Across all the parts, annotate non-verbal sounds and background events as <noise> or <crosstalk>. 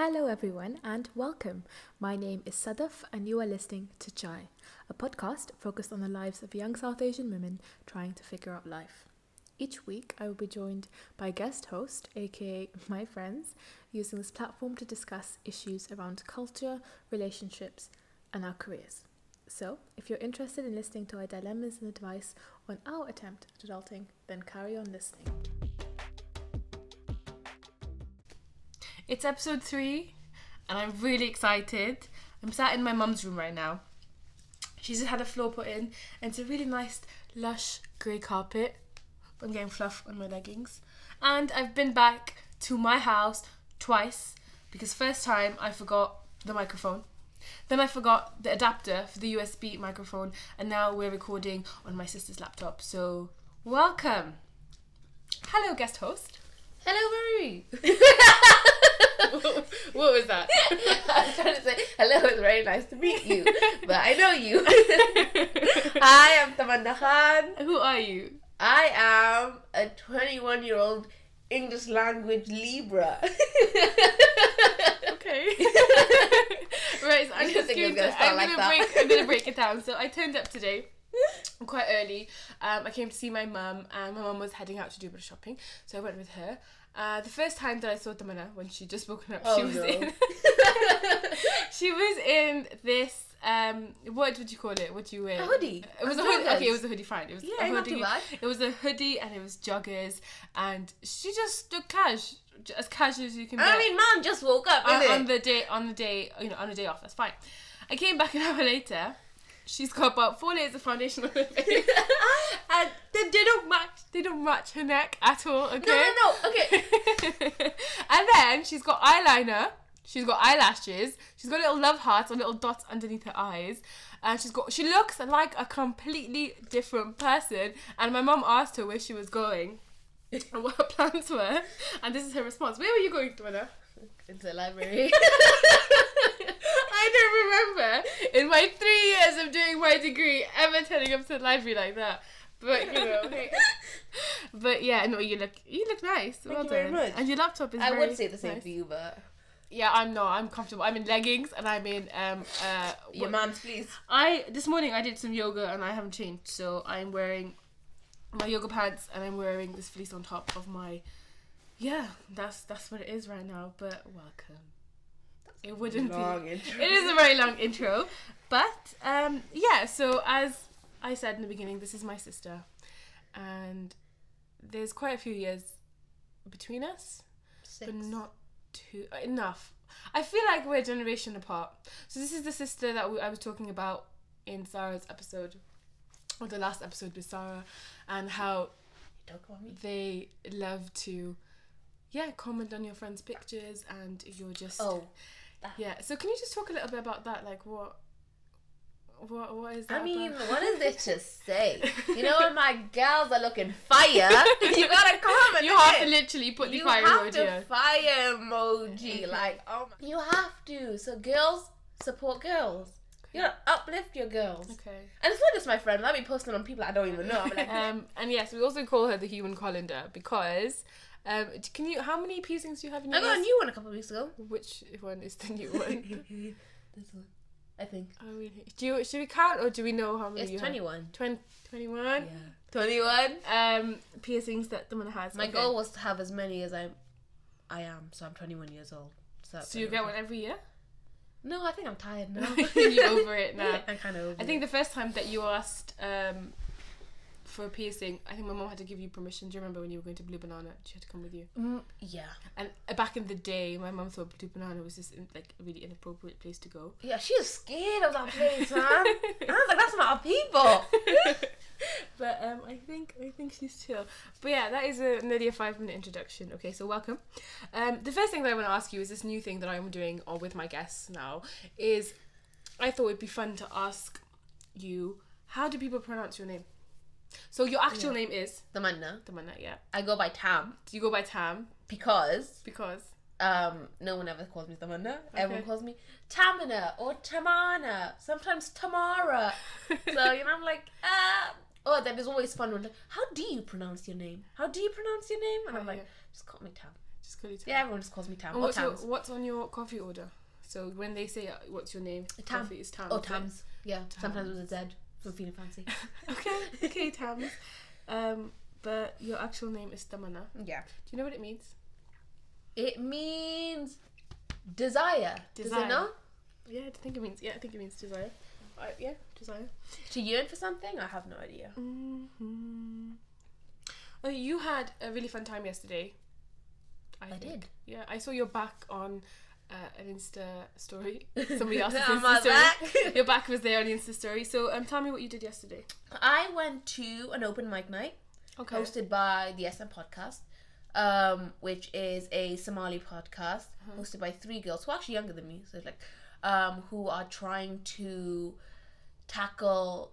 Hello, everyone, and welcome. My name is Sadaf, and you are listening to Chai, a podcast focused on the lives of young South Asian women trying to figure out life. Each week, I will be joined by guest host, aka my friends, using this platform to discuss issues around culture, relationships, and our careers. So, if you're interested in listening to our dilemmas and advice on our attempt at adulting, then carry on listening. It's episode three, and I'm really excited. I'm sat in my mum's room right now. She's just had a floor put in, and it's a really nice, lush grey carpet. I'm getting fluff on my leggings. And I've been back to my house twice because first time I forgot the microphone. Then I forgot the adapter for the USB microphone, and now we're recording on my sister's laptop. So, welcome. Hello, guest host. Hello, Marie. <laughs> <laughs> what was that? <laughs> I was trying to say hello. It's very nice to meet you, but I know you. <laughs> I am Tamanna Khan. Who are you? I am a 21 year old English language Libra. Okay. right, so I'm just going to, I'm like gonna break I'm gonna break it down. So I turned up today quite early. Um, I came to see my mum and my mum was heading out to do a bit of shopping. So I went with her. Uh, the first time that I saw Tamanna when she just woken up, she Oh, was no. in <laughs> she was in this um what would you call it? What do you wear? A hoodie. It was a hoodie. Okay, it was a hoodie. Fine. It was Yeah, a not hoodie. too bad. It was a hoodie and it was joggers and she just looked cash, as cash as you can. Be. I mean, man just woke up, on, on the day on the day you know on a day off that's fine i came back an <laughs> hour later she's got about four layers of foundation on her <laughs> face and they, they don't match they don't match her neck at all okay No, no, no. Okay. <laughs> and then she's got eyeliner she's got eyelashes she's got little love hearts or little dots underneath her eyes and she's got she looks like a completely different person and my mum asked her where she was going <laughs> and what her plans were and this is her response where were you going Donna? It's a library. I don't remember in my three years of doing my degree ever turning up to the library like that. But you know, hey. <laughs> but yeah, no, you look you look nice. well you very done. much. And your laptop is. I very would say the same nice. for you, but Yeah, I'm not. I'm comfortable. I'm in leggings and I'm in um uh. your man's please. I this morning I did some yoga and I haven't changed, so I'm wearing my yoga pants and I'm wearing this fleece on top of my. Yeah, that's that's what it is right now. But welcome. It wouldn't be. Long intro. It is a very long intro, but um, yeah. So as I said in the beginning, this is my sister, and there's quite a few years between us, Six. but not too uh, enough. I feel like we're a generation apart. So this is the sister that we, I was talking about in Sarah's episode, or the last episode with Sarah, and how Talk about me. they love to, yeah, comment on your friends' pictures, and you're just Oh, yeah. So can you just talk a little bit about that? Like what what what is that? I mean, about? what is it to say? <laughs> You know, when my gals are looking fire, <laughs> you gotta comment. you have innit? to literally put the you fire have emoji to fire emoji. Like, oh my. You have to. So, girls, support girls. You gotta uplift your girls. Okay. And it's not just my friend. I'll be posting on people I don't even know. Like, <laughs> Um and yes, we also call her the human colander because um can you how many piercings do you have in your I got a new one a couple of weeks ago. Which one is the new one? <laughs> this one, I think. oh, really? Do you should we count or do we know how many It's you 21. have? 20, 21 Yeah. 21. um piercings that the one has. My Okay. goal was to have as many as I, I am. So I'm 21 years old. So, So you get one every year? No, I think I'm tired now. <laughs> You're over it <laughs> now. I'm kind of over I think the first time that you asked um, for a piercing, I think my mom had to give you permission. Do you remember when you were going to Blue Banana? She had to come with you. Mm, yeah. And uh, back in the day, my mom thought Blue Banana was just in, like a really inappropriate place to go. Yeah, she was scared of that place, man. I was <laughs> like, that's not our people. <laughs> but um, I think I think she's chill. But yeah, that is a nearly a five minute introduction. Okay, so welcome. Um, the first thing that I want to ask you is this new thing that I'm doing, or with my guests now, is I thought it'd be fun to ask you how do people pronounce your name? So your actual name is The manna. Tamanna, yeah. I go by Tam Do you go by Tam? because Because um no one ever calls me Tamanna. Everyone calls me Tamina or Tamana. Sometimes Tamara. <laughs> so you know, I'm like, uh oh, that is always fun. When like, how do you pronounce your name? How do you pronounce your name? And I'm Oh, like, yeah. just call me Tam. Just call you Tam. Yeah, everyone just calls me Tam. What's, your, what's on your coffee order? So when they say uh, what's your name, Tam. coffee is Tam. It? Tams. Yeah, sometimes Tams. with a Z. So feeling fancy. <laughs> Okay, okay, <laughs> Tams. Um, but your actual name is Tamanna. yeah. Do you know what it means? It means desire. Does Desire. it know? Yeah, I think it means. Yeah, I think it means desire. Uh, yeah, desire. To yearn for something? I have no idea. hmm Oh, you had a really fun time yesterday. I think. did. Yeah, I saw your back on uh, an Insta story. <laughs> Somebody else's Insta story. back. <laughs> Your back was there on the Insta story. So, um, tell me what you did yesterday. I went to an open mic night Okay. hosted by the SM Podcast, um, which is a Somali podcast Uh-huh. hosted by three girls who are actually younger than me, so like, um, who are trying to tackle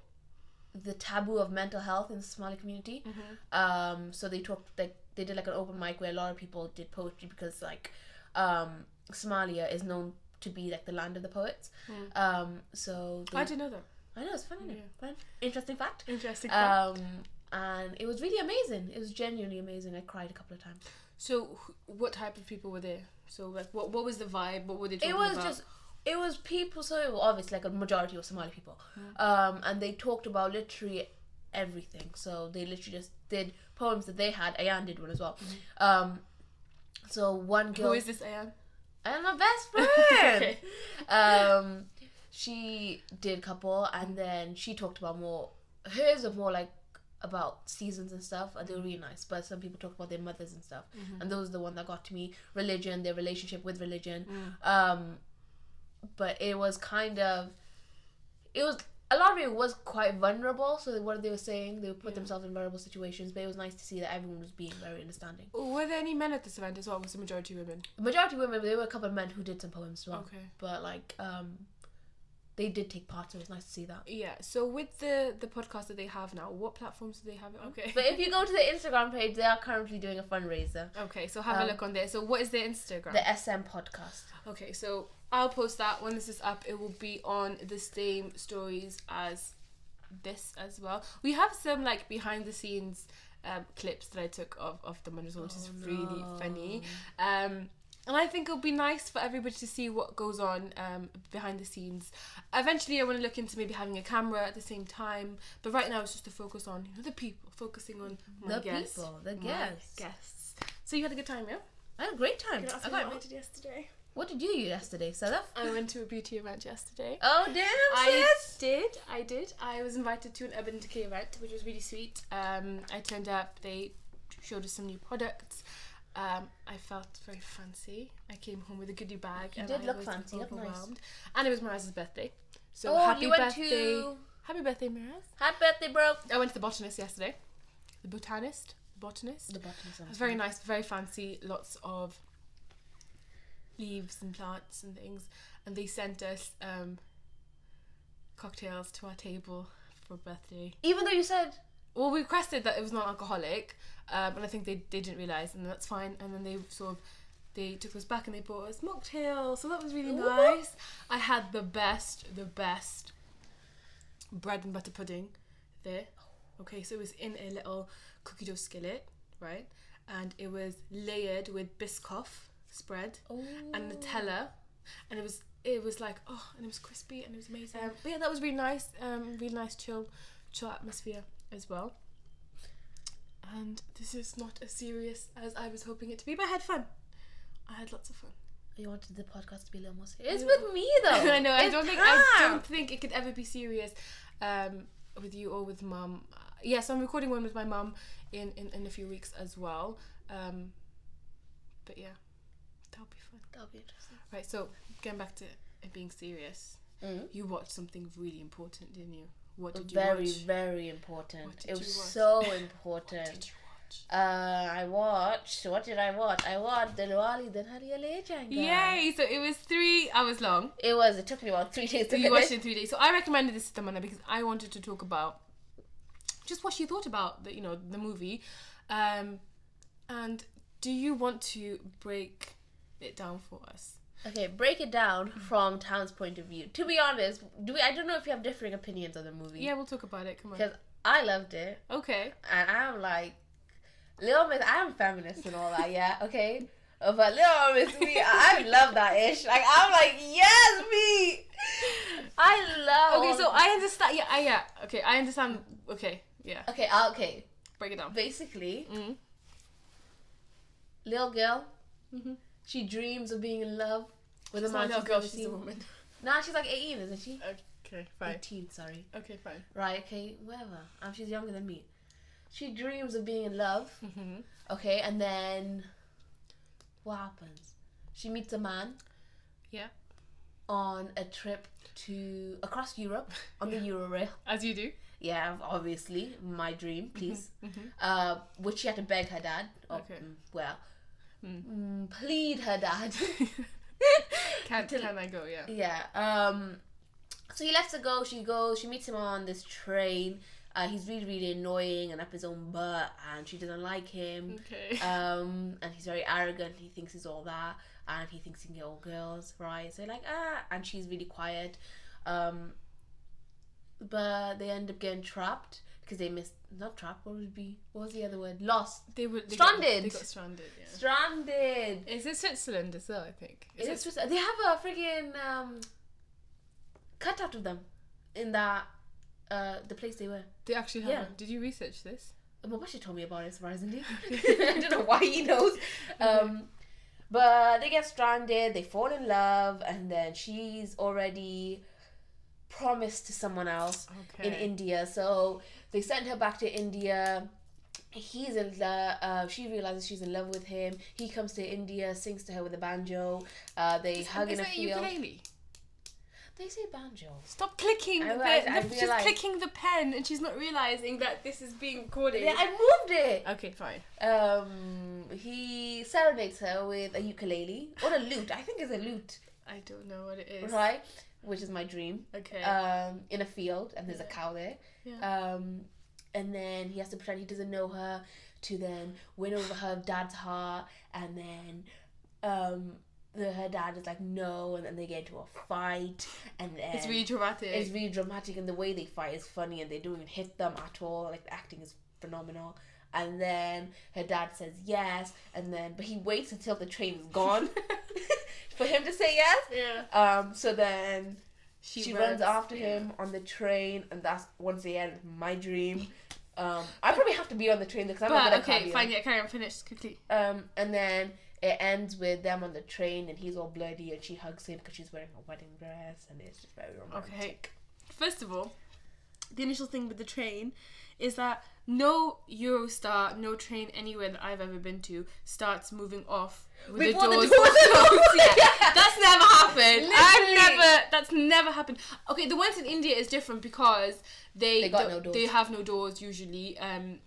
the taboo of mental health in the Somali community. Mm-hmm. Um, so they talked like they did like an open mic where a lot of people did poetry because like um, Somalia is known to be like the land of the poets. Mm. Um, so they, I didn't know that. I know it's fun. Yeah. Fun. Interesting fact. Interesting. Um, and it was really amazing. It was genuinely amazing. I cried a couple of times. so, wh- what type of people were there? So, like, what what was the vibe? What were they It was about? just, it was people. So it was obviously like a majority of Somali people, Hmm. um, and they talked about literally everything. So they literally just did poems that they had. Ayan did one as well. Um, so one girl. Hmm. Who is this, Ayan? I'm my best <laughs> friend. Okay. Um, she did couple, and then she talked about more. Hers are more like about seasons and stuff, and they were really nice. But some people talked about their mothers and stuff, and those are the one that got to me. Religion, their relationship with religion. Um, but it was kind of, it was a lot of it was quite vulnerable. So what they were saying, they would put Yeah. themselves in vulnerable situations. But it was nice to see that everyone was being very understanding. Were there any men at this event as well? Was the majority women? Majority women, but there were a couple of men who did some poems as well. Okay. but like um they did take part so it was nice to see that Yeah. So with the the podcast that they have now, what platforms do they have it? on? Okay. but if you go to the instagram page they are currently doing a fundraiser Okay, so have a Um, look on there. So what is their Instagram? the sm podcast Okay, so I'll post that when this is up. It will be on the same stories as this as well. We have some like behind the scenes um, clips that I took of of the as well, which is Oh, really funny. Um, and I think it'll be nice for everybody to see what goes on um, behind the scenes. Eventually, I want to look into maybe having a camera at the same time, but right now it's just to focus on you know the people, focusing on my the guests, people the my guests guests. So you had a good time, yeah? i had a great time I ask I you what got, I did yesterday? What did you do yesterday Sadaf? I went to a beauty event yesterday. oh damn I sis did. I did. I was invited to an Urban Decay event, which was really sweet. Um, I turned up. They showed us some new products. Um, I felt very fancy. I came home with a goodie bag. You and did I look fancy, look nice. And it was Miraz's birthday. So oh happy birthday! to Happy birthday, Miraz! happy birthday bro I went to the botanist yesterday. The botanist. The botanist. the botanist It was very nice, very fancy, lots of leaves and plants and things. And they sent us um, cocktails to our table for birthday. even though you said Well, we requested that it was non-alcoholic, um, and I think they, they didn't realise, and that's fine. And then they sort of they took us back and they bought us mocktails, so that was really Ooh. nice. I had the best, the best bread and butter pudding there. Okay, so it was in a little cookie dough skillet, right? And it was layered with Biscoff spread oh and Nutella, and it was it was like oh, and it was crispy and it was amazing. but yeah, that was really nice. Um, really nice chill, chill atmosphere as well. And this is not as serious as I was hoping it to be, but I had fun. I had lots of fun. you wanted the podcast to be a little more serious it's with me though <laughs> I know. I don't think I don't think it could ever be serious um, with you or with mum. Uh, Yes, I'm recording one with my mum in, in, in a few weeks as well. Um, but yeah, that'll be fun. that'll be interesting Right. So getting back to it being serious, Mhm. you watched something really important, didn't you? What did you very watch? very important it was so What important did you watch? Uh, I watched. What did I watch? I watched Dilwale Dulhania Le. Yay! So it was three hours long. It was. It took me about three days to So you watched it in three days. So I recommended this to Tamanna because I wanted to talk about just what she thought about the you know the movie, um, and do you want to break it down for us? Okay, break it down from Tam's point of view. To be honest, do we? I don't know if you have differing opinions on the movie. Yeah, we'll talk about it. Come on. Because I loved it, Okay. and I'm like, little Miss, I'm feminist and all that. Yeah. <laughs> Okay. But little Miss Me. I love that ish. Like I'm like, yes, me. I love. Okay, so I understand. Yeah, I, yeah. Okay, I understand. Okay, yeah. okay, uh, okay. Break it down. Basically, Mm. little girl, Mhm. She dreams of being in love with a It's man not a she's girl. She's a woman. Nah, she's like 18, isn't she? Okay, fine. 18, sorry. Okay, fine. Right, okay, whatever. Um, she's younger than me. She dreams of being in love. Mm-hmm. Okay, and then what happens? She meets a man. Yeah. On a trip to across Europe <laughs> on the Eurail. As you do. Yeah, obviously, my dream, please. Mhm. Uh, which she had to beg her dad. Or, Okay. well, Mm. plead her dad. <laughs> Can Till- can I go? Yeah. yeah. Um. So he lets her go. She goes. She meets him on this train. Uh, he's really, really annoying and up his own butt, and she doesn't like him. Okay. <laughs> um, and he's very arrogant. He thinks he's all that, and he thinks he can get all girls, right? So like ah, and she's really quiet. Um, but they end up getting trapped because they missed not trapped. What would it be? What was the other word? Lost. they were they Stranded. Got, they got stranded. Yeah. Stranded. Is it Switzerland as well? I think. It is just, they have a freaking um, cutout of them in that uh, the place they were. They actually have. Yeah. one. Did you research this? My she told me about it surprisingly. <laughs> <laughs> I don't know why he knows. Um, but they get stranded, they fall in love, and then she's already promised to someone else Okay. in India. So they send her back to India. He's in love. Uh, she realizes she's in love with him. He comes to India, sings to her with a banjo. Uh, they Is, hug is in a it field. ukulele? They say banjo. Stop clicking. I- the, I- I the- she's clicking the pen, and she's not realizing that this is being recorded. Yeah, I moved it. okay, fine. Um, he serenades her with a ukulele or a lute. I think it's a lute, I don't know what it is. right? Which is my dream. Okay. Um, in a field, and there's a cow there. yeah. Um, and then he has to pretend he doesn't know her to then win over her dad's heart, and then um, the, her dad is like no, and then they get into a fight, and then it's really dramatic. it's really dramatic, and the way they fight is funny, and they don't even hit them at all. Like the acting is phenomenal. And then her dad says yes, and then but he waits until the train is gone <laughs> <laughs> for him to say yes. yeah. Um, so then she, runs, after him on the train, and that's once again my dream. Um, I probably have to be on the train because I'm not But gonna okay, fine. Yeah, carry on. Finish quickly. Um, and then it ends with them on the train, and he's all bloody, and she hugs him because she's wearing a wedding dress, and it's just very romantic. Okay. First of all, the initial thing with the train is that no Eurostar, no train anywhere that I've ever been to starts moving off with Before the the doors. doors closed. <laughs> yeah. Yeah. That's never happened. I've never. That's never happened. Okay, the ones in India is different because they They got no doors. They have no doors usually. Um,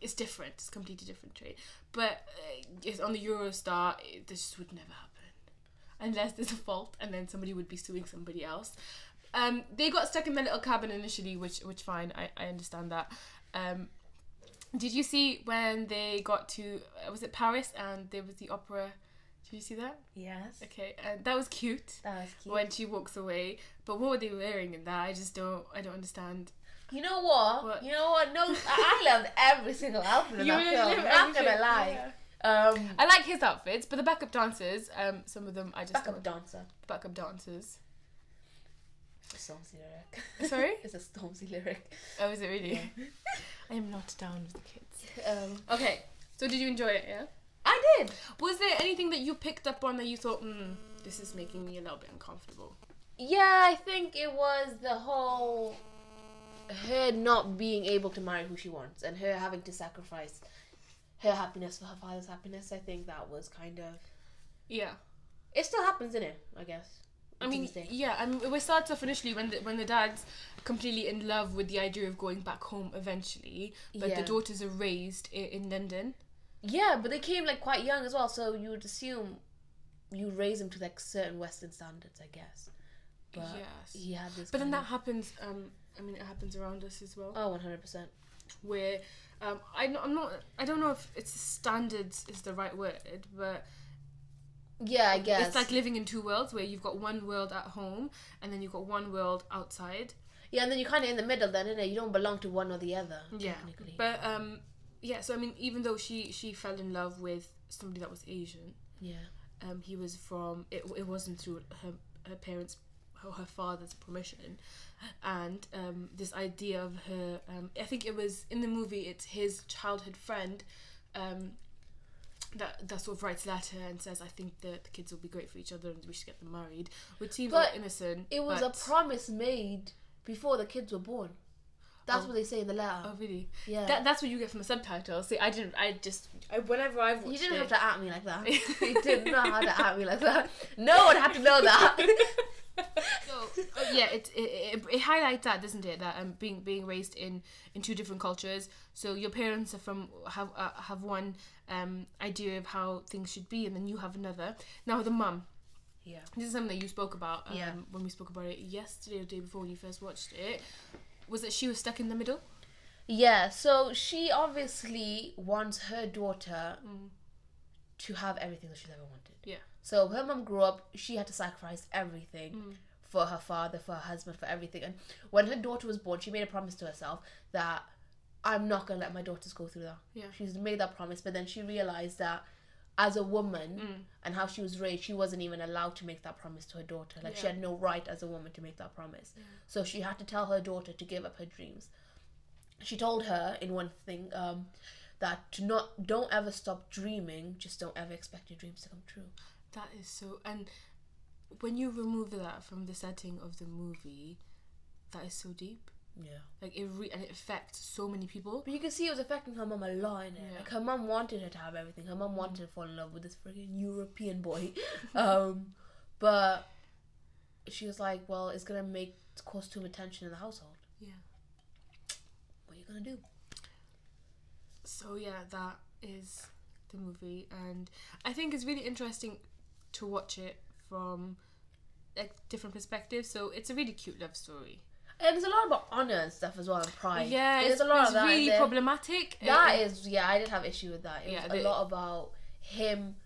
it's different. It's a completely different train. But uh, it's on the Eurostar. It, this would never happen unless there's a fault, and then somebody would be suing somebody else. Um, they got stuck in their little cabin initially, which which fine. I I understand that. Um, did you see when they got to uh, was it Paris and there was the opera? Did you see that? Yes, Okay, and that was cute that was cute. when she walks away. But what were they wearing in that? I just don't. I don't understand. You know what? What? You know what? No, I, loved every single outfit in You that really film. love Not gonna lie. yeah. Um, I like his outfits, but the backup dancers, um, some of them I just backup dancer. backup dancers. It's a Stormzy lyric. Sorry? <laughs> it's a Stormzy lyric. Oh, is it really? <laughs> I am not down with the kids. Um, Okay, so did you enjoy it? Yeah. I did. Was there anything that you picked up on that you thought, hmm, this is making me a little bit uncomfortable? Yeah, I think it was the whole her not being able to marry who she wants and her having to sacrifice her happiness for her father's happiness. I think that was kind of Yeah. it still happens in it, I guess. I mean, yeah. I mean, we started off initially when the when the dad's completely in love with the idea of going back home eventually, but Yeah. the daughters are raised in, in London. Yeah, but they came like quite young as well, so you would assume you raise them to like certain Western standards, I guess. But yes. he had this. But then that happens. Um, I mean, it happens around us as well. of- oh, one hundred percent. where um, I, I'm not I don't know if it's standards is the right word, but Yeah, I guess. it's like living in two worlds where you've got one world at home and then you've got one world outside. yeah, and then you're kind of in the middle, then, innit? You don't belong to one or the other. Yeah, technically. but um, yeah. So I mean, even though she she fell in love with somebody that was Asian. Yeah. Um, he was from. It, it wasn't through her her parents, her, her father's permission, and um, this idea of her. Um, I think it was in the movie. It's his childhood friend. Um, that, that sort of writes a letter and says, "I think that the kids will be great for each other and we should get them married," which seems But like innocent. It was but- a promise made before the kids were born. That's Oh. what they say in the letter. Oh really? yeah. That, that's what you get from the subtitles. See, I didn't. I just. I, whenever I've watched you didn't it, have to at me like that. <laughs> you didn't know how to at me like that. No one had to know that. <laughs> So uh, yeah, it, it it it highlights that, doesn't it? That um being being raised in in two different cultures. So your parents are from have uh, have one um idea of how things should be, and then you have another. Now the mum. yeah. This is something that you spoke about um, Yeah. when we spoke about it yesterday or the day before when you first watched it. Was that she was stuck in the middle? Yeah, so she obviously wants her daughter Mm. to have everything that she's ever wanted. Yeah. So her mom grew up, she had to sacrifice everything Mm. for her father, for her husband, for everything. And when her daughter was born, she made a promise to herself that I'm not going to let my daughters go through that. Yeah. She's made that promise, but then she realized that as a woman Mm. and how she was raised, she wasn't even allowed to make that promise to her daughter. Like she had no right as a woman to make that promise. So she had to tell her daughter to give up her dreams. She told her in one thing um, that to not don't ever stop dreaming. Just don't ever expect your dreams to come true. That is so. And when you remove that from the setting of the movie, that is so deep. Yeah. Like it re- and it affects so many people. But you can see it was affecting her mom a lot in it. Yeah. Like her mom wanted her to have everything. Her mom wanted to fall in love with this freaking European boy. <laughs> um, but she was like, "Well, it's gonna make cause too much tension in the household. Yeah. What are you gonna do?" So yeah, that is the movie, and I think it's really interesting to watch it from like different perspectives. So it's a really cute love story. And there's a lot about honor and stuff as well and pride. Yeah, there's it's, a lot it's of that. really problematic. That Uh, is, yeah, I did have issue with that. It Yeah, was the- a lot about him.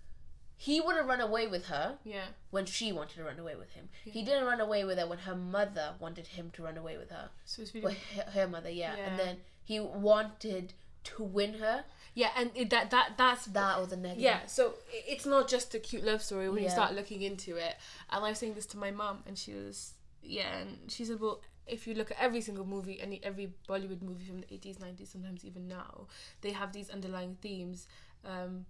He wouldn't run away with her yeah, when she wanted to run away with him. Yeah. He didn't run away with her when her mother wanted him to run away with her. so it's Well, really her, her mother, yeah. Yeah. And then he wanted to win her. yeah, and it, that that that's That or the negative. Yeah, so it's not just a cute love story when you start looking into it. And I was saying this to my mum, and she was, yeah, and she said, well, if you look at every single movie, any every Bollywood movie from the eighties, nineties, sometimes even now, they have these underlying themes, um,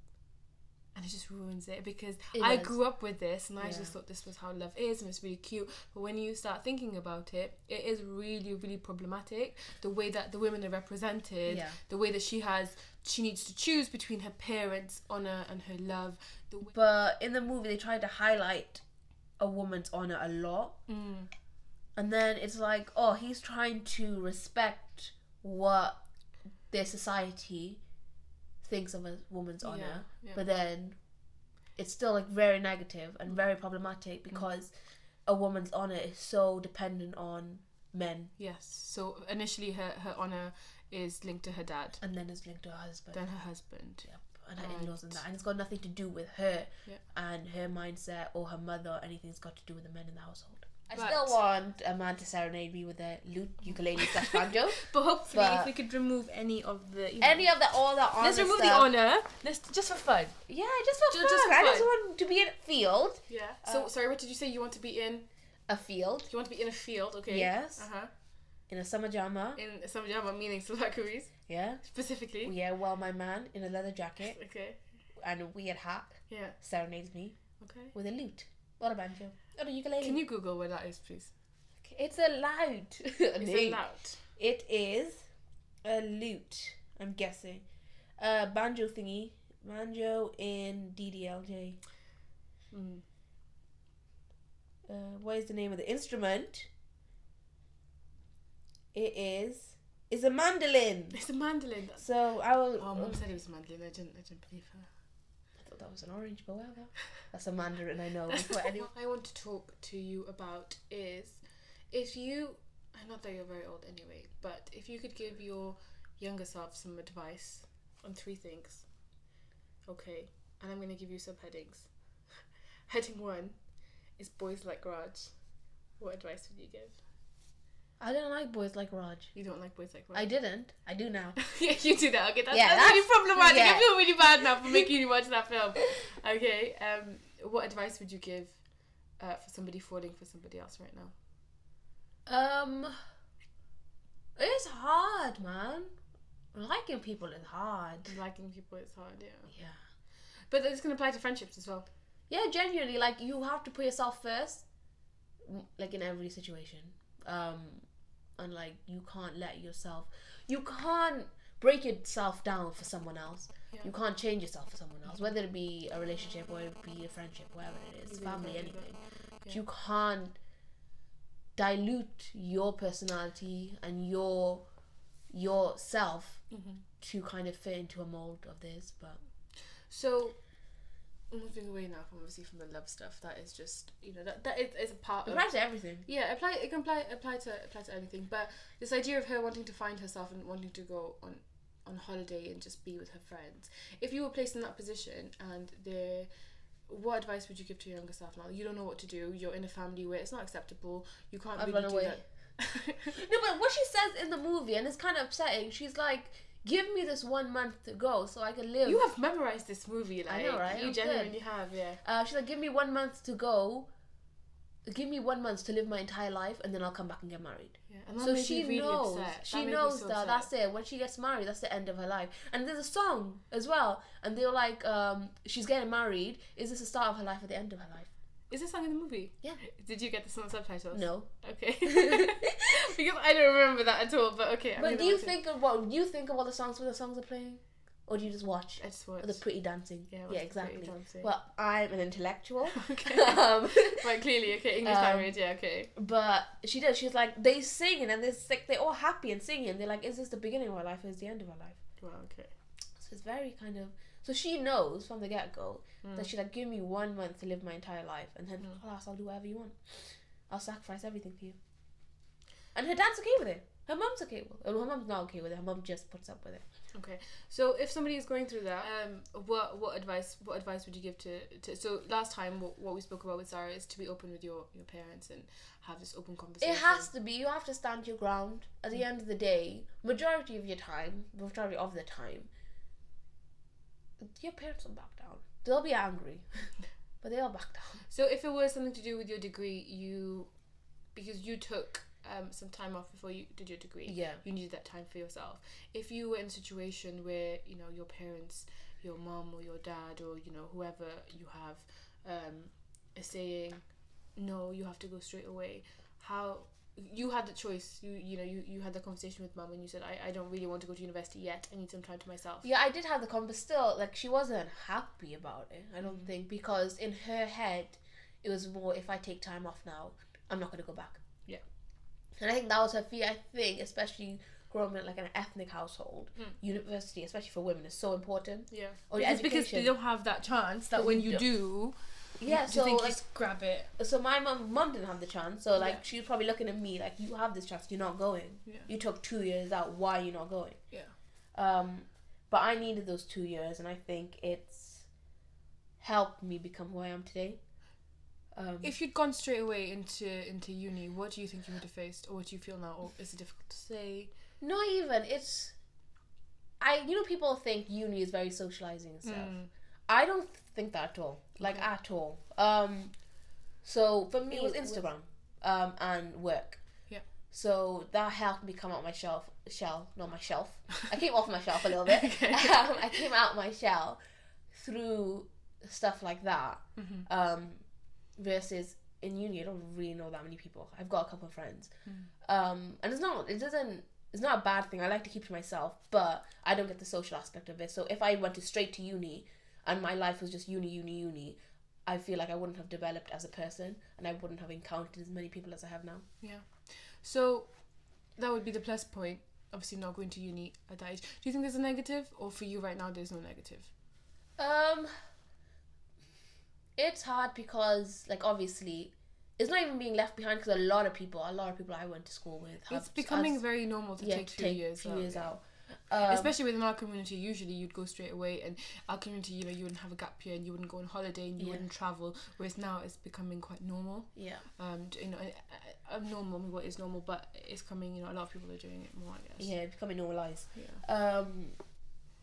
and it just ruins it because It I does. grew up with this, and I Yeah. just thought this was how love is, and it's really cute. But when you start thinking about it, it is really, really problematic. The way that the women are represented, Yeah. the way that she has she needs to choose between her parents honor and her love But in the movie, they tried to highlight a woman's honor a lot. mm, And then it's like, oh, he's trying to respect what their society thinks of a woman's honor. yeah, yeah. But then it's still like very negative and very problematic mm. because a woman's honor is so dependent on men yes so initially her her honor is linked to her dad and then it's linked to her husband. then her husband Yep. And her Right. in-laws and that, and it's got nothing to do with her Yeah. and her mindset or her mother or anything. It's got to do with the men in the household. I But- still want a man to serenade me with a lute, ukulele, slash <laughs> banjo. but hopefully But- if we could remove any of the you know, Any of the all the honor let's remove the stuff. honor let's just for fun Yeah, just for Ju- fun. just for I just want to be in a field. yeah so Uh, sorry what did you say you want to be in A field. you want to be in a field okay Yes. uh-huh In a summer jammer. in some java meaning Salakaris Yeah. specifically Yeah, well, my man in a leather jacket okay and a weird hat yeah serenades me okay with a lute. Not a banjo. Not a ukulele. can you google where that is please It's a lute. <laughs> is it loud It is a lute, I'm guessing. A banjo thingy. Banjo in DDLJ. mm. Uh, what is the name of the instrument? It is. It's a mandolin. it's a mandolin So I will. oh mom said it was a mandolin I didn't I didn't believe her that was an orange, but whatever. That's a mandarin, I know. That's But not anyway. what I want to talk to you about is if you, and not that you're very old anyway, but if you could give your younger self some advice on three things. Okay, and I'm going to give you some headings. <laughs> Heading one is boys like Raj. What advice would you give? I didn't like boys like Raj. You don't like boys like Raj. I didn't. I do now. <laughs> yeah, you do that. Okay, that's, Yeah, that's, really that's- problematic. I feel really bad now for making you watch that film. <laughs> Okay, um, what advice would you give uh, for somebody falling for somebody else right now? Um, it's hard, man. Liking people is hard. Liking people is hard, yeah. Yeah. But this can apply to friendships as well. Yeah, genuinely, like you have to put yourself first, like in every situation. Um, and like you can't let yourself, you can't break yourself down for someone else. Yeah. You can't change yourself for someone else, whether it be a relationship or it be a friendship, whatever it is, family, anything. Yeah. You can't dilute your personality and your yourself Mm-hmm. to kind of fit into a mold of this. But So, moving away now from obviously from the love stuff, that is just you know that that is, is a part it of applies to everything. yeah apply it can apply apply to apply to anything. But this idea of her wanting to find herself and wanting to go on on holiday and just be with her friends. If you were placed in that position and the what advice would you give to your younger self now? You don't know what to do. You're in a family where it's not acceptable. You can't I'd really do away. that. <laughs> No, but what she says in the movie, and it's kind of upsetting. She's like, "Give me this one month to go, so I can live." you have memorized this movie, like I know, right? You I'm genuinely have, yeah. Uh, she's like, "Give me one month to go. Give me one month to live my entire life, and then I'll come back and get married." yeah. And so she really knows. upset. She me knows so that upset. that's it. When she gets married, that's the end of her life. And there's a song as well, and they're like, um, "She's getting married. Is this the start of her life or the end of her life?" Is this song in the movie? Yeah. Did you get this on subtitles? No. Okay. <laughs> <laughs> because I don't remember that at all. But okay. I'm But do you watch it. think of what? Do you think of all the songs when the songs are playing, or do you just watch I just watched. the pretty dancing? Yeah, yeah, exactly. Well, I'm an intellectual. <laughs> Okay. um, right, clearly, okay. English Um, language, yeah, okay. but she does. She's like they sing and they're like they're all happy and singing. They're like, is this the beginning of our life? Or is this the end of our life? Well, okay. So it's very kind of. So she knows from the get go Mm. that she's like, give me one month to live my entire life, and then Mm. class, I'll do whatever you want. I'll sacrifice everything for you. And her dad's okay with it. Her mom's okay with it. Well, her mom's not okay with it. Her mom just puts up with it. Okay. So if somebody is going through that, um, what what advice what advice would you give to, to so last time what, what we spoke about with Sarah is to be open with your, your parents and have this open conversation. It has to be. You have to stand your ground. At the end of the day, majority of your time, majority of the time, your parents will back down. They'll be angry, <laughs> but they'll back down. So if it was something to do with your degree, you because you took um, some time off before you did your degree. Yeah. You needed that time for yourself. If you were in a situation where you know your parents, your mom or your dad or you know whoever you have, um, is saying, no, you have to go straight away. How you had the choice. You you know you, you had the conversation with mum and you said I, I don't really want to go to university yet. I need some time to myself. Yeah, I did have the con, but still, like she wasn't happy about it. I don't think because in her head, it was more if I take time off now, I'm not gonna go back. Yeah. And I think that was her fear. I think, especially growing up in like an ethnic household, Mm. university, especially for women, is so important. Yeah. Or because, because education. they don't have that chance that when you do, Yeah, so you like just grab it. so my mom, mum didn't have the chance so like Yeah. she was probably looking at me like you have this chance you're not going Yeah. you took two years out why are you not going Yeah. um but i needed those two years and i think it's helped me become who i am today um If you'd gone straight away into into uni, what do you think you would have faced, or what do you feel now? Or is it difficult to say? not even it's i you know people think uni is very socializing and stuff Mm. i don't think that at all like Okay. at all um so for me it was instagram um and work Yeah. so that helped me come out my shelf shell not my shelf i came off my shelf a little bit <laughs> Okay. <laughs> um, i came out my shell through stuff like that Mhm. um versus in uni i don't really know that many people i've got a couple of friends Mm. um and it's not it doesn't it's not a bad thing i like to keep to myself but i don't get the social aspect of it so if i went to straight to uni and my life was just uni uni uni i feel like i wouldn't have developed as a person and i wouldn't have encountered as many people as i have now Yeah. So that would be the plus point. Obviously, not going to uni at that age. Do you think there's a negative, or for you right now, there's no negative? um it's hard because like obviously it's not even being left behind because a lot of people a lot of people i went to school with have it's becoming has- very normal to yeah, take to few take years. few out. years out. Um, Especially within our community, usually you'd go straight away, and our community, you know, you wouldn't have a gap year, and you wouldn't go on holiday, and you Yeah. wouldn't travel. Whereas now it's becoming quite normal. yeah. Um, you know, normal. I mean, what is normal, but it's coming. You know, a lot of people are doing it more. I guess. Yeah, it's becoming normalized. Yeah. Um,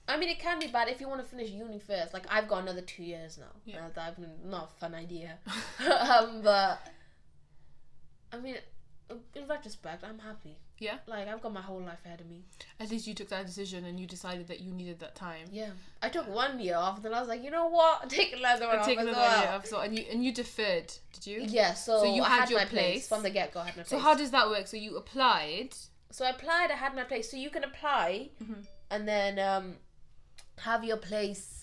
I mean, it can be bad if you want to finish uni first. Like I've got another two years now. Yeah. Uh, I've not a fun idea, <laughs> <laughs> um, but I mean, in retrospect, I'm happy. Yeah. Like I've got my whole life ahead of me. At least you took that decision, and you decided that you needed that time. Yeah, I took one year off, then I was like, you know what, <laughs> take another one And off take another well. year off. So and you and you deferred. Did you? Yeah, so, So you I had had your my place. place. from the get go. I had my So how does that work? So you applied. So I applied. I had my place. So you can apply, Mhm. and then um, have your place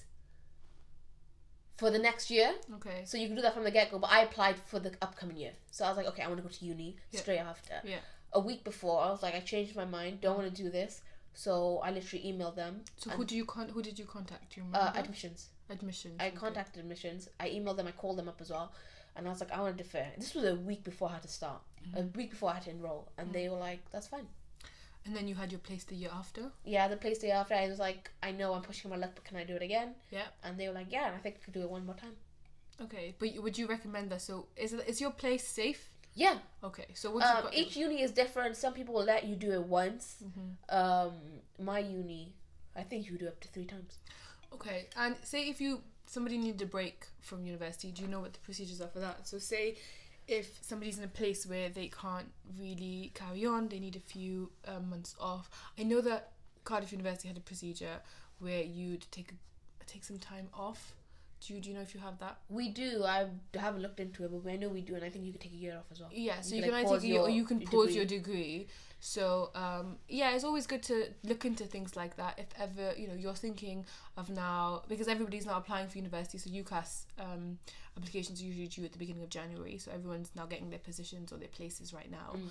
for the next year. Okay. So you can do that from the get go. But I applied for the upcoming year. So I was like, okay, I want to go to uni Yeah. straight after. Yeah. A week before, I was like, I changed my mind. Don't want to do this. So I literally emailed them. So who do you con- who did you contact? Do you uh, admissions. Admissions. I okay. contacted admissions. I emailed them. I called them up as well, and I was like, I want to defer. This was a week before I had to start. A Mm-hmm. week before I had to enroll, and they were like, that's fine. And then you had your place the year after. Yeah, the place the year after, I was like, I know I'm pushing my luck, but can I do it again? Yeah. And they were like, yeah, I think I could do it one more time. Okay, but would you recommend that? So is it, is your place safe? Yeah. Okay, so what you Um, each uni is different. Some people will let you do it once. Mhm. Um, my uni, I think you do up to three times. Okay, and say if you somebody needed a break from university, do you know what the procedures are for that? So say if somebody's in a place where they can't really carry on, they need a few um, months off. I know that Cardiff University had a procedure where you'd take a, take some time off. Do you do you know if you have that? We do. I haven't looked into it, but I know we do, and I think you can take a year off as well. Yeah, so You you, can, can, like, either take a year or you can degree. pause your degree. So um, yeah, it's always good to look into things like that. If ever you know you're thinking of now, because everybody's now applying for university, so UCAS um, applications are usually due at the beginning of January. So everyone's now getting their positions or their places right now. Mm.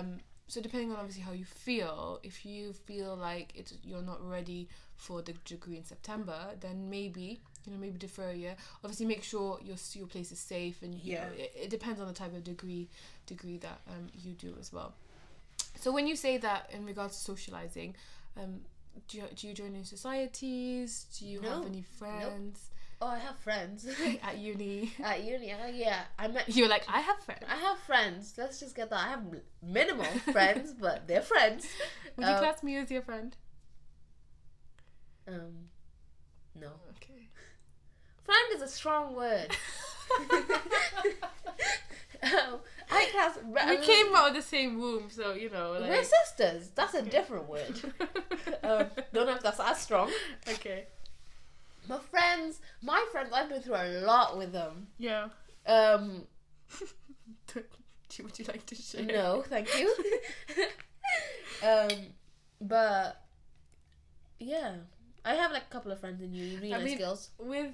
Um, so depending on obviously how you feel, if you feel like it's you're not ready for the degree in September, then maybe you know maybe defer a year. Obviously, make sure your your place is safe, and you Yeah. know, it, it depends on the type of degree degree that um, you do as well. So when you say that in regards to socializing, um, do you do you join any societies? Do you No. have any friends Oh, I have friends <laughs> at <laughs> uni? at uni. Uh, yeah, I met. You're like I have friends. I have friends. Let's just get that. I have minimal <laughs> friends, but they're friends. Would you Um, class me as your friend? Um, no. Okay. Friend is a strong word. um, I class. we came out of the same womb, so you know. Like... We're sisters. That's a different word. <laughs> um, don't know if that's as strong. okay. My friends, my friends, I've been through a lot with them. Yeah. Um, <laughs> Do- Would you like to share? no, thank you. <laughs> um, but yeah, I have like a couple of friends in uni, really I nice mean- girls. With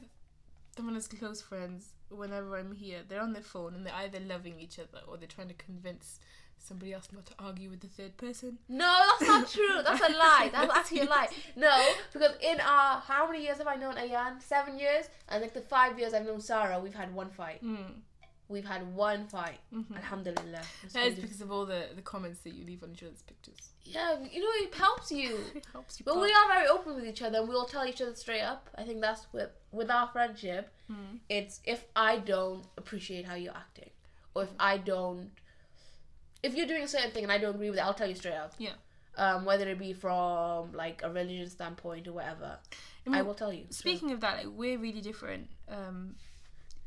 someone as close friends, whenever I'm here, they're on their phone and they're either loving each other or they're trying to convince somebody else not to argue with the third person. No, that's not true. That's a lie. That's actually a lie. No, because in our how many years have I known Ayan? Seven years, and like the five years I've known Sarah, we've had one fight. Mm. We've had one fight. Mhm. Alhamdulillah. <laughs> It's That is because of all the, the comments that you leave on each other's pictures. yeah, you know it helps you. <laughs> It helps you. But we are very open with each other, and we'll tell each other straight up. I think that's with with our friendship. Mm. It's if I don't appreciate how you're acting, or if I don't, if you're doing a certain thing and I don't agree with it, I'll tell you straight up. Yeah. Um, whether it be from like a religion standpoint or whatever, I mean, I will tell you. Speaking of that, like, we're really different um,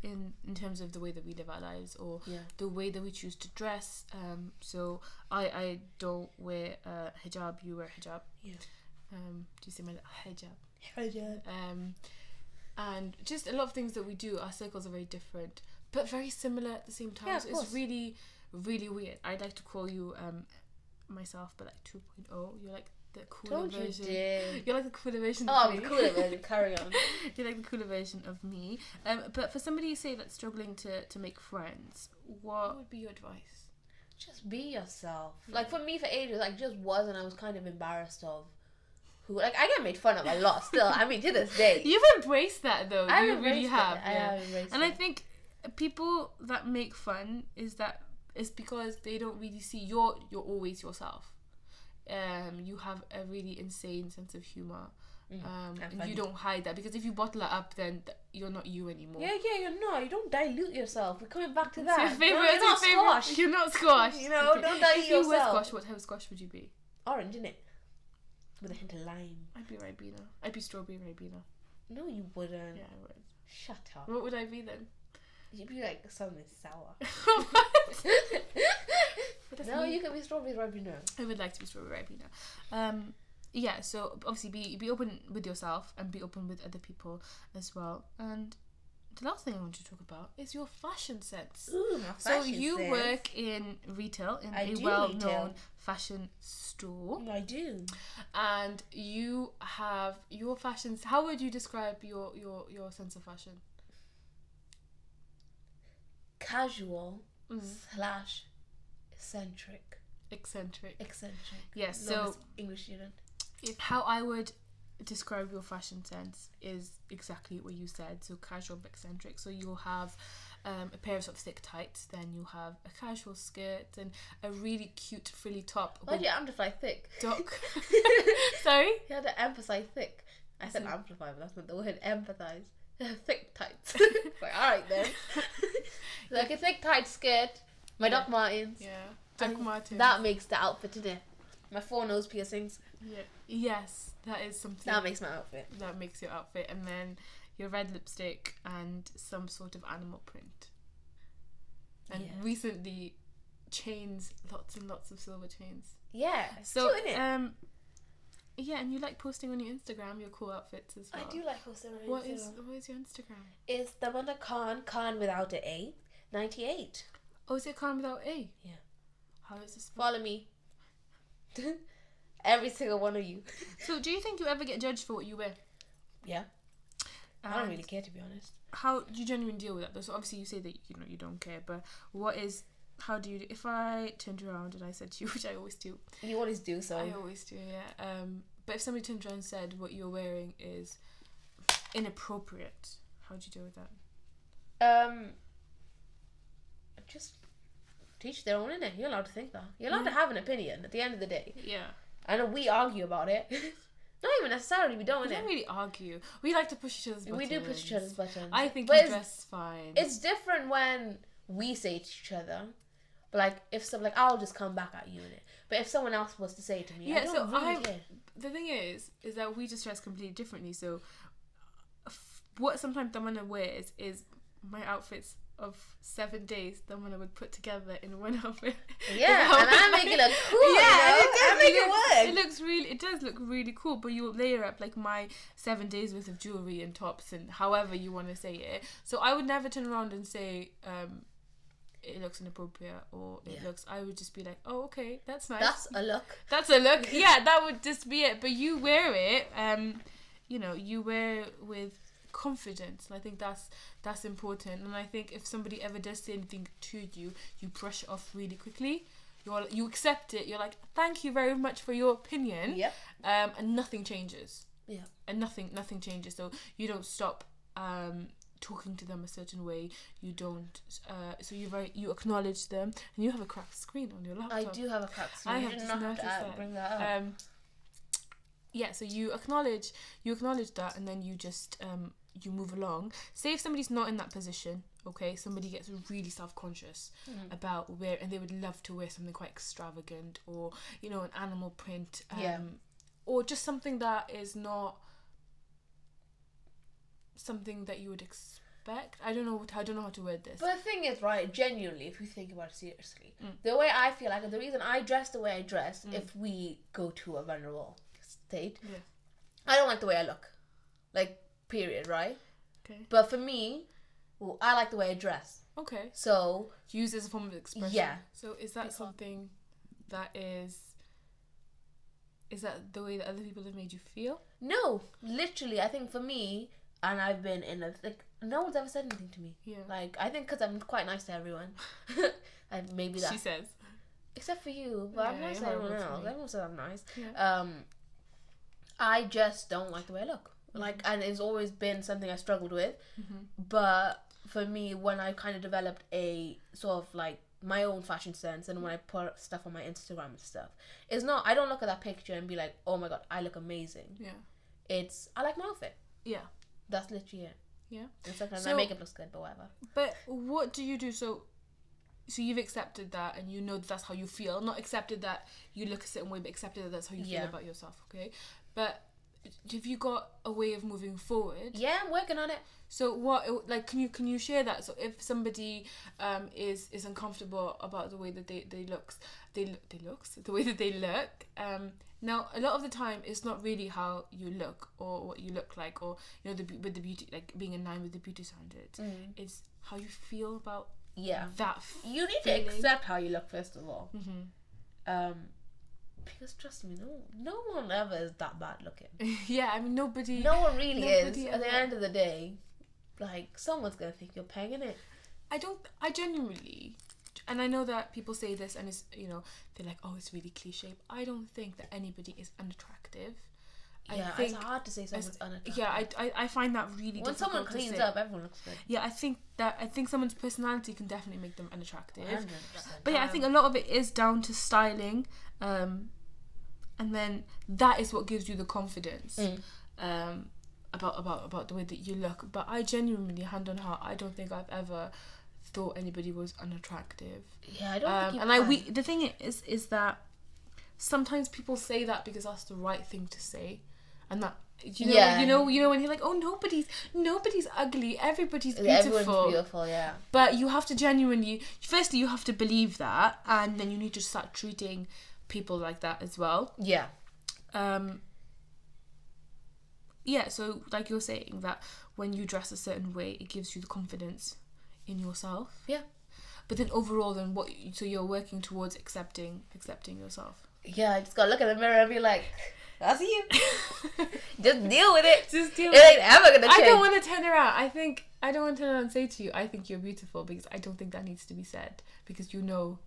in in terms of the way that we live our lives or Yeah. the way that we choose to dress. Um, so I I don't wear uh, hijab. You wear hijab. Yeah. Um, do you say my hijab? Hijab. Um, and just a lot of things that we do. Our circles are very different, but very similar at the same time. Yeah, so it's really really weird. I'd like to call you um, myself, but like 2.0. You're like the cooler Don't you version. dare. You're like the cooler version. Oh, of me. the cooler version. <laughs> Carry on. You're like the cooler version of me. Um, but for somebody you say that's struggling to, to make friends, what would be your advice? Just be yourself. Like for me, for ages, I just was, and I was kind of embarrassed of who. Like I get made fun of a lot still. I mean, to this day, <laughs> You've embraced that though. I've you really embraced it. have. I yeah. have embraced And I think people that make fun is that it's because they don't really see you're you're always yourself. Um, you have a really insane sense of humor. Mm. Um, And and you don't hide that because if you bottle it up, then th- you're not you anymore. Yeah, yeah, you're not. You don't dilute yourself. We're coming back to It's that. your favorite. Don't- you're your not favorite. squash. You're not squash. <laughs> You know, don't dilute If you were yourself. squash, what type of squash would you be? Orange, innit? With a hint of lime. I'd be Ribena. I'd be strawberry Ribena. No, you wouldn't. Yeah, I would. Shut up. What would I be then? You'd be like something sour. <laughs> What? <laughs> No, you can be strawberry ribena. I would like to be strawberry Ribena. Um, yeah. So obviously, be be open with yourself and be open with other people as well. And the last thing I want to talk about is your fashion sense. Ooh, my So you sense. work in retail in I a well-known retail. fashion store, I do. and you have your fashion. How would you describe your your your sense of fashion? Casual Mm. slash eccentric. Eccentric. Eccentric. Yes. So English student. if how I would describe your fashion sense is exactly what you said. So casual but eccentric. So you'll have um, a pair of sort of thick tights, then you'll have a casual skirt and a really cute frilly top. Why do you amplify thick? Doc. <laughs> <laughs> Sorry. You had to emphasize thick. I said amplify, but that's not the word. Empathize. <laughs> thick tights. like, all right then. like a thick tight skirt. My Doc Martens. Yeah. Doc And Martens. That makes the outfit today. My four nose piercings. Yeah. Yes, that is something That makes my outfit. that makes your outfit, and then your red lipstick and some sort of animal print. And Yeah. recently, chains, lots and lots of silver chains. Yeah. So, innit? um, yeah, and you like posting on your Instagram your cool outfits as well. I do like posting on What Instagram. is what is your Instagram? It's the Khan, Khan without the A, 98. Oh, is it Khan without A? Yeah. How is this? Follow me. <laughs> Every single one of you. <laughs> So, do you think you ever get judged for what you wear? Yeah. I don't really care to be honest. How do you genuinely deal with that? Though? So obviously you say that you know you don't care, but what is? How do you? If I turned around and I said to you, <laughs> which I always do, You always do so. I always do, yeah. Um, but if somebody turned around and said what you're wearing is inappropriate, how do you deal with that? Um, just teach their own innit? You're allowed to think that. You're allowed Yeah. to have an opinion at the end of the day. Yeah, I know we argue about it. <laughs> Not even necessarily, we don't, we don't innit? really argue. We like to push each other's buttons. We do push each other's buttons. I think But you dress fine. It's different when we say to each other, but like if some like I'll just come back at you in it. But if someone else was to say it to me, Yeah, I don't so really I'm- care. the thing is, is that we just dress completely differently. So, f- what sometimes Tamanna wears is my outfits of seven days. than when I would put together in one <laughs> outfit. Yeah, and I make it look cool. Yeah, you know? it does I make look- it work. It looks really, it does look really cool. But you will layer up like my seven days worth of jewelry and tops and however you want to say it. So I would never turn around and say. um it looks inappropriate or it Yeah. looks I would just be like, Oh, okay, that's nice. That's a look. That's a look. <laughs> Yeah, that would just be it. But you wear it, um, you know, you wear with confidence, and I think that's that's important. And I think if somebody ever does say anything to you, you brush it off really quickly. You're you accept it. You're like, thank you very much for your opinion, Yep. um, and nothing changes. Yeah. and nothing nothing changes. So you don't stop. Um, talking to them a certain way you don't uh so you very you acknowledge them and you have a cracked screen on your laptop I do have a cracked screen. I have just not noticed that. bring that up. um yeah so you acknowledge you acknowledge that and then you just um you move along say if somebody's not in that position okay somebody gets really self-conscious Mm. about where and they would love to wear something quite extravagant or you know an animal print um Yeah. or just something that is not something that you would expect i don't know what i don't know how to word this But the thing is, right, genuinely, if you think about it seriously, Mm. the way I feel like the reason I dress the way I dress, Mm. if we go to a vulnerable state, Yeah. I don't like the way I look. Like, period, right? okay But for me, well, I like the way I dress. okay So, use as a form of expression. Yeah. So is that something that is is that the way that other people have made you feel? no, literally, I think for me, and I've been in a, like, no one's ever said anything to me. Yeah. Like, I think because I'm quite nice to everyone. <laughs> and maybe that. She says. Except for you, but I'm Yeah, nice to everyone else. Everyone says I'm nice. Yeah. Um, I just don't like the way I look. Like, and it's always been something I struggled with. Mhm. But for me, when I kind of developed a sort of like my own fashion sense and when I put stuff on my Instagram and stuff. It's not I don't look at that picture and be like, oh my god, I look amazing. Yeah. It's I like my outfit. Yeah. That's literally it. Yeah. And sometimes So- my makeup looks good, but whatever. But what do you do? So, so you've accepted that, and you know that that's how you feel. Not accepted that you look a certain way, but accepted that that's how you Yeah. feel about yourself. Okay. But have you got a way of moving forward? Yeah, I'm working on it. So what like can you can you share that? So if somebody um is is uncomfortable about the way that they they looks they look they looks the way that they look um now a lot of the time it's not really how you look or what you look like or you know the with the beauty like being in line with the beauty standards. It's how you feel about Yeah. that. You need feeling. to accept how you look first of all. Mhm. Um because trust me, no no one ever is that bad looking. <laughs> yeah, I mean nobody. No one really is. At the end of the day, like someone's gonna think you're pegging it. I don't. I genuinely, and I know that people say this, and it's you know they're like, oh, it's really cliche. But I don't think that anybody is unattractive. I Yeah, think it's hard to say someone's unattractive. yeah, I, I, I find that really when someone cleans up, everyone looks good. Yeah, I think that I think someone's personality can definitely make them unattractive. 100%. But yeah, I think a lot of it is down to styling, um, and then that is what gives you the confidence Mm. um, about about about the way that you look. But I genuinely, hand on heart, I don't think I've ever thought anybody was unattractive. yeah, I don't Um, and I we the thing is is that sometimes people say that because that's the right thing to say, and that. You know, Yeah. you know, you know, when you're like, "Oh, nobody's, nobody's ugly. Everybody's beautiful." Everyone's beautiful, yeah. But you have to genuinely, firstly, you have to believe that, and then you need to start treating people like that as well. Yeah. Um, yeah, so like you're saying, that when you dress a certain way, it gives you the confidence in yourself. Yeah. But then overall, then what? So you're working towards accepting, accepting yourself. Yeah, I just gotta look in the mirror and be like, that's you. <laughs> just deal with it. Just deal. With it ain't ever gonna change. I don't want to turn around. I think I don't want to turn around and say to you, "I think you're beautiful," because I don't think that needs to be said because you know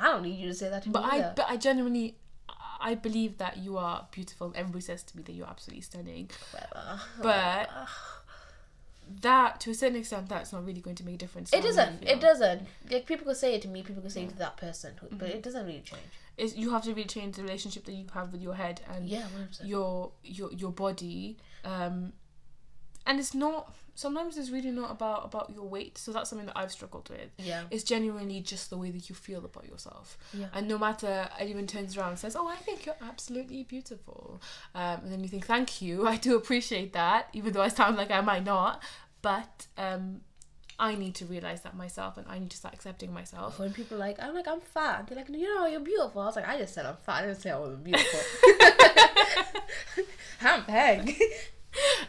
I don't need you to say that to But me I, either. but I genuinely, I believe that you are beautiful. Everybody says to me that you're absolutely stunning. Whatever. But that, to a certain extent, that's not really going to make a difference. It doesn't. It doesn't. Like people could say it to me, people could say it to that person, but it doesn't really change. It's, you have to really change the relationship that you have with your head and Yeah, one hundred percent. your your your body. Um, and it's not. Sometimes it's really not about about your weight. So that's something that I've struggled with. Yeah. It's genuinely just the way that you feel about yourself. Yeah. And no matter anyone turns around and says, "Oh, I think you're absolutely beautiful," um, and then you think, "Thank you, <laughs> I do appreciate that," even though I sound like I might not. But um, I need to realize that myself, and I need to start accepting myself. When people are like, I'm like, I'm fat. They're like, you know, you're beautiful. I was like, I just said I'm fat. I didn't say I was beautiful. <laughs> <laughs> I'm peg.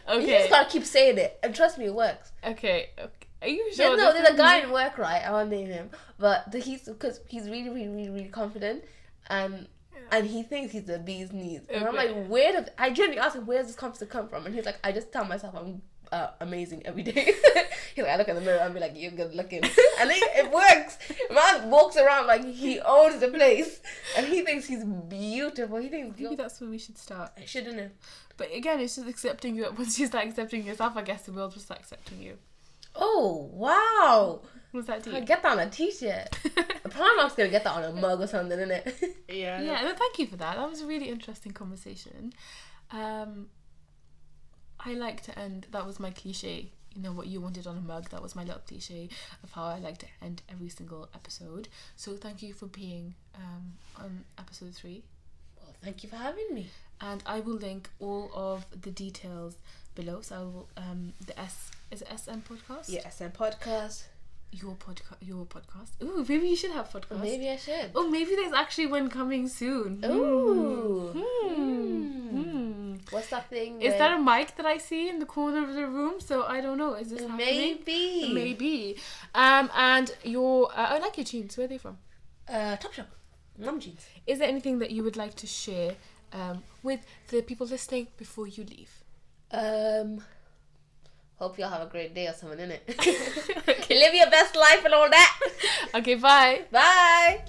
You Okay. just gotta keep saying it, and trust me, it works. okay. Okay. Are you There's sure? no, this there's a guy in work, right? I won't name him, but the, he's because he's really, really, really, really confident, and and he thinks he's the bee's knees. And I'm like, where did I genuinely ask him, where does this confidence come from? And he's like, I just tell myself I'm uh, amazing every day. he's like, I look in the mirror and be like, you're good looking, <laughs> and it, it works. Man walks around like he owns the place, and he thinks he's beautiful. He thinks Maybe that's where we should start. I shouldn't have. But again, it's just accepting you. Once you start accepting yourself, I guess the world will start accepting you. Oh wow! Was that I deep? get that on a t-shirt. <laughs> Primark's gonna get that on a mug or something, isn't it? Yeah, no, thank you for that. That was a really interesting conversation. Um, I like to end. That was my cliche. You know what you wanted on a mug. That was my little cliche of how I like to end every single episode. So thank you for being um, on episode three, Well, thank you for having me. and I will link all of the details below. So I will um, the S is it SM podcast. Yeah, SM podcast. your podcast. Your podcast. Ooh, maybe you should have podcast. Maybe I should. Oh, maybe there's actually one coming soon. Ooh. Hmm. Hmm. Hmm. What's that thing? Is that a mic that I see in the corner of the room? So I don't know. Is this happening? maybe? Maybe. Um, and your uh, I like your jeans. Where are they from? Uh, Top Shop. Mum jeans. Is there anything that you would like to share um, with the people listening before you leave? Um. Hope y'all have a great day or something, innit? <laughs> <laughs> okay. Live your best life and all that. Okay. Bye. Bye.